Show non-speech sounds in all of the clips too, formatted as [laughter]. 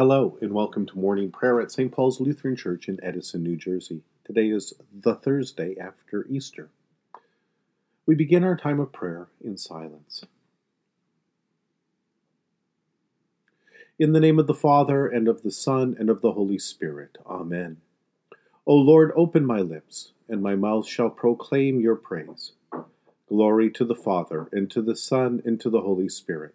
Hello, and welcome to morning prayer at St. Paul's Lutheran Church in Edison, New Jersey. Today is the Thursday after Easter. We begin our time of prayer in silence. In the name of the Father, and of the Son, and of the Holy Spirit. Amen. O Lord, open my lips, and my mouth shall proclaim your praise. Glory to the Father, and to the Son, and to the Holy Spirit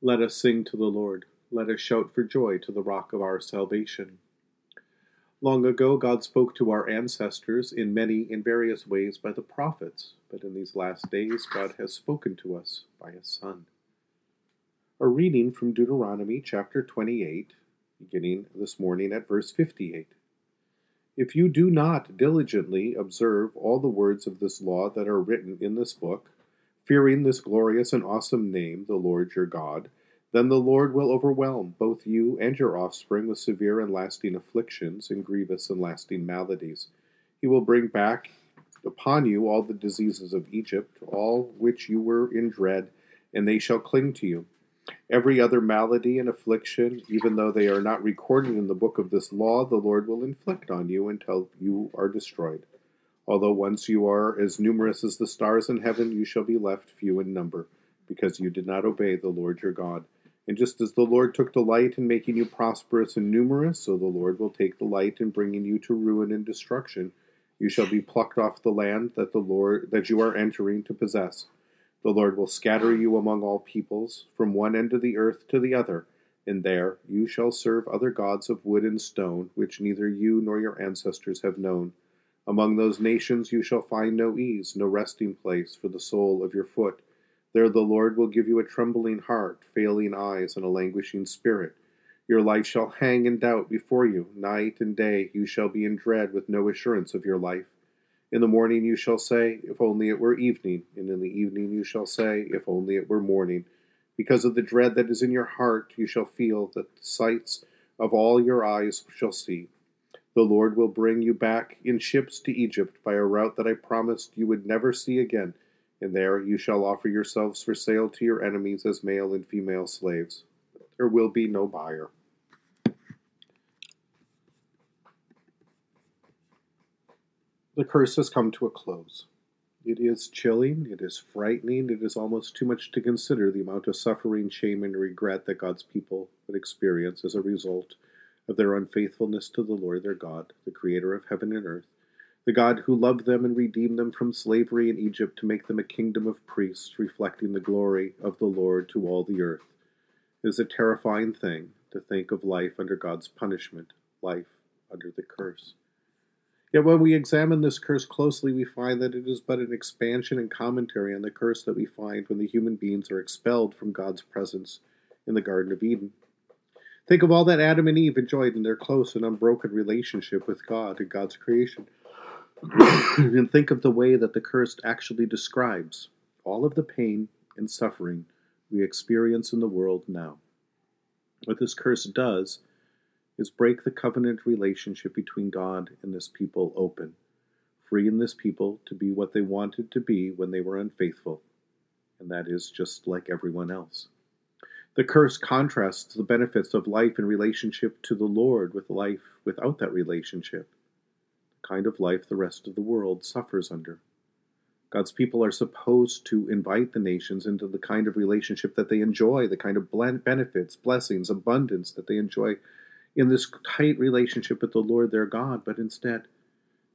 let us sing to the Lord. Let us shout for joy to the rock of our salvation. Long ago, God spoke to our ancestors in many and various ways by the prophets, but in these last days, God has spoken to us by His Son. A reading from Deuteronomy chapter 28, beginning this morning at verse 58. If you do not diligently observe all the words of this law that are written in this book, fearing this glorious and awesome name, the Lord your God, then the Lord will overwhelm both you and your offspring with severe and lasting afflictions and grievous and lasting maladies. He will bring back upon you all the diseases of Egypt, all which you were in dread, and they shall cling to you. Every other malady and affliction, even though they are not recorded in the book of this law, the Lord will inflict on you until you are destroyed. Although once you are as numerous as the stars in heaven, you shall be left few in number, because you did not obey the Lord your God. And just as the Lord took delight in making you prosperous and numerous, so the Lord will take delight in bringing you to ruin and destruction. You shall be plucked off the land that the Lord that you are entering to possess. The Lord will scatter you among all peoples, from one end of the earth to the other, and there you shall serve other gods of wood and stone, which neither you nor your ancestors have known. Among those nations you shall find no ease, no resting place for the sole of your foot. There the Lord will give you a trembling heart, failing eyes, and a languishing spirit. Your life shall hang in doubt before you. Night and day you shall be in dread with no assurance of your life. In the morning you shall say, If only it were evening, and in the evening you shall say, If only it were morning. Because of the dread that is in your heart, you shall feel that the sights of all your eyes shall see. The Lord will bring you back in ships to Egypt by a route that I promised you would never see again, and there you shall offer yourselves for sale to your enemies as male and female slaves. There will be no buyer. The curse has come to a close. It is chilling, it is frightening, it is almost too much to consider the amount of suffering, shame, and regret that God's people would experience as a result of their unfaithfulness to the Lord their God, the Creator of heaven and earth, the God who loved them and redeemed them from slavery in Egypt to make them a kingdom of priests, reflecting the glory of the Lord to all the earth. It is a terrifying thing to think of life under God's punishment, life under the curse. Yet when we examine this curse closely, we find that it is but an expansion and commentary on the curse that we find when the human beings are expelled from God's presence in the Garden of Eden. Think of all that Adam and Eve enjoyed in their close and unbroken relationship with God and God's creation. [coughs] and think of the way that the curse actually describes all of the pain and suffering we experience in the world now. What this curse does is break the covenant relationship between God and this people open, freeing this people to be what they wanted to be when they were unfaithful, and that is just like everyone else. The curse contrasts the benefits of life in relationship to the Lord with life without that relationship, the kind of life the rest of the world suffers under. God's people are supposed to invite the nations into the kind of relationship that they enjoy, the kind of benefits, blessings, abundance that they enjoy in this tight relationship with the Lord their God, but instead,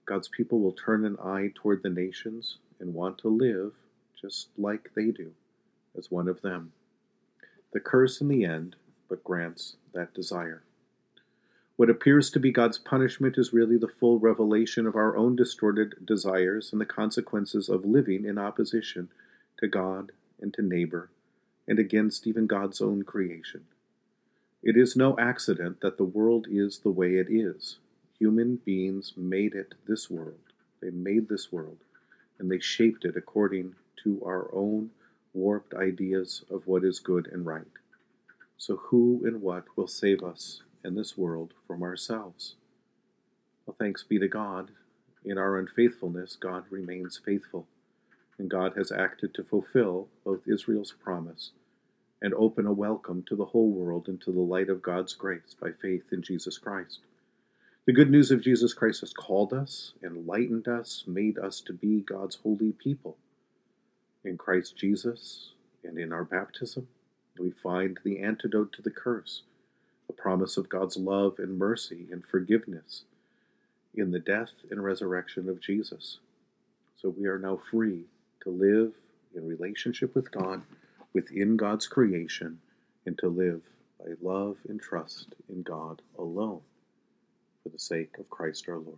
God's people will turn an eye toward the nations and want to live just like they do, as one of them. The curse in the end but grants that desire. What appears to be God's punishment is really the full revelation of our own distorted desires and the consequences of living in opposition to God and to neighbor and against even God's own creation. It is no accident that the world is the way it is. Human beings made it this world. They made this world, and they shaped it according to our own warped ideas of what is good and right. So, who and what will save us and this world from ourselves? Well, thanks be to God. In our unfaithfulness, God remains faithful, and God has acted to fulfill both Israel's promise and open a welcome to the whole world into the light of God's grace by faith in Jesus Christ. The good news of Jesus Christ has called us, enlightened us, made us to be God's holy people. In Christ Jesus and in our baptism, we find the antidote to the curse, the promise of God's love and mercy and forgiveness in the death and resurrection of Jesus. So we are now free to live in relationship with God within God's creation and to live by love and trust in God alone for the sake of Christ our Lord.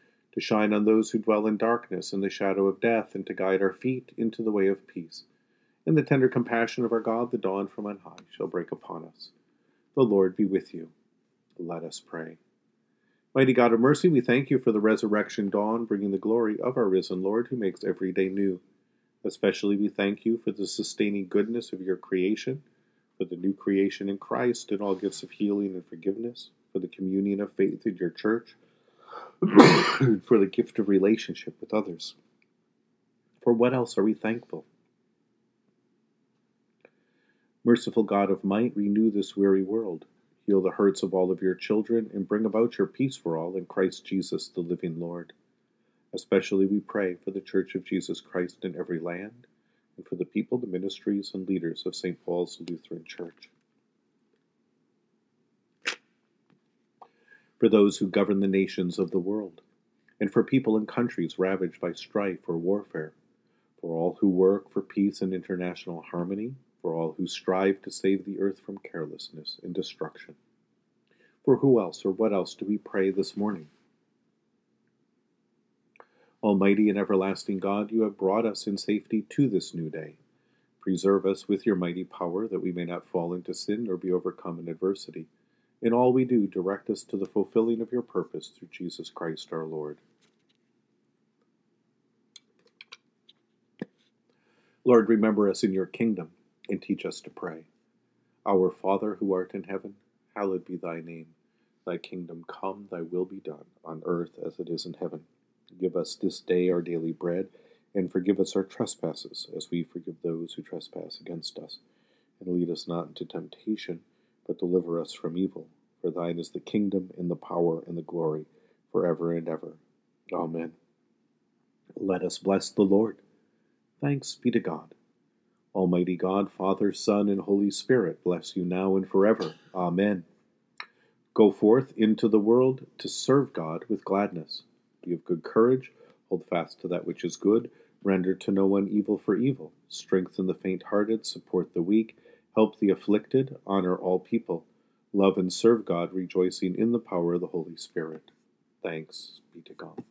to shine on those who dwell in darkness and the shadow of death, and to guide our feet into the way of peace. In the tender compassion of our God, the dawn from on high shall break upon us. The Lord be with you. Let us pray. Mighty God of mercy, we thank you for the resurrection dawn, bringing the glory of our risen Lord who makes every day new. Especially we thank you for the sustaining goodness of your creation, for the new creation in Christ and all gifts of healing and forgiveness, for the communion of faith in your church, [coughs] for the gift of relationship with others. For what else are we thankful? Merciful God of might, renew this weary world heal the hurts of all of your children, and bring about your peace for all in Christ Jesus, the living Lord. Especially we pray for the Church of Jesus Christ in every land, and for the people, the ministries, and leaders of St. Paul's Lutheran Church. For those who govern the nations of the world, and for people in countries ravaged by strife or warfare, for all who work for peace and international harmony, for all who strive to save the earth from carelessness and destruction. For who else or what else do we pray this morning? Almighty and everlasting God, you have brought us in safety to this new day. Preserve us with your mighty power, that we may not fall into sin or be overcome in adversity. In all we do, direct us to the fulfilling of your purpose through Jesus Christ our Lord. Lord, remember us in your kingdom and teach us to pray. Our Father who art in heaven, hallowed be thy name. Thy kingdom come, thy will be done, on earth as it is in heaven. Give us this day our daily bread, and forgive us our trespasses, as we forgive those who trespass against us. And lead us not into temptation, but deliver us from evil. For thine is the kingdom, and the power, and the glory, for ever and ever. Amen. Let us bless the Lord. Thanks be to God. Almighty God, Father, Son, and Holy Spirit, bless you now and forever. Amen. Go forth into the world to serve God with gladness. Be of good courage, hold fast to that which is good, render to no one evil for evil, strengthen the faint hearted, support the weak, help the afflicted, honor all people. love and serve God, rejoicing in the power of the Holy Spirit. Thanks be to God.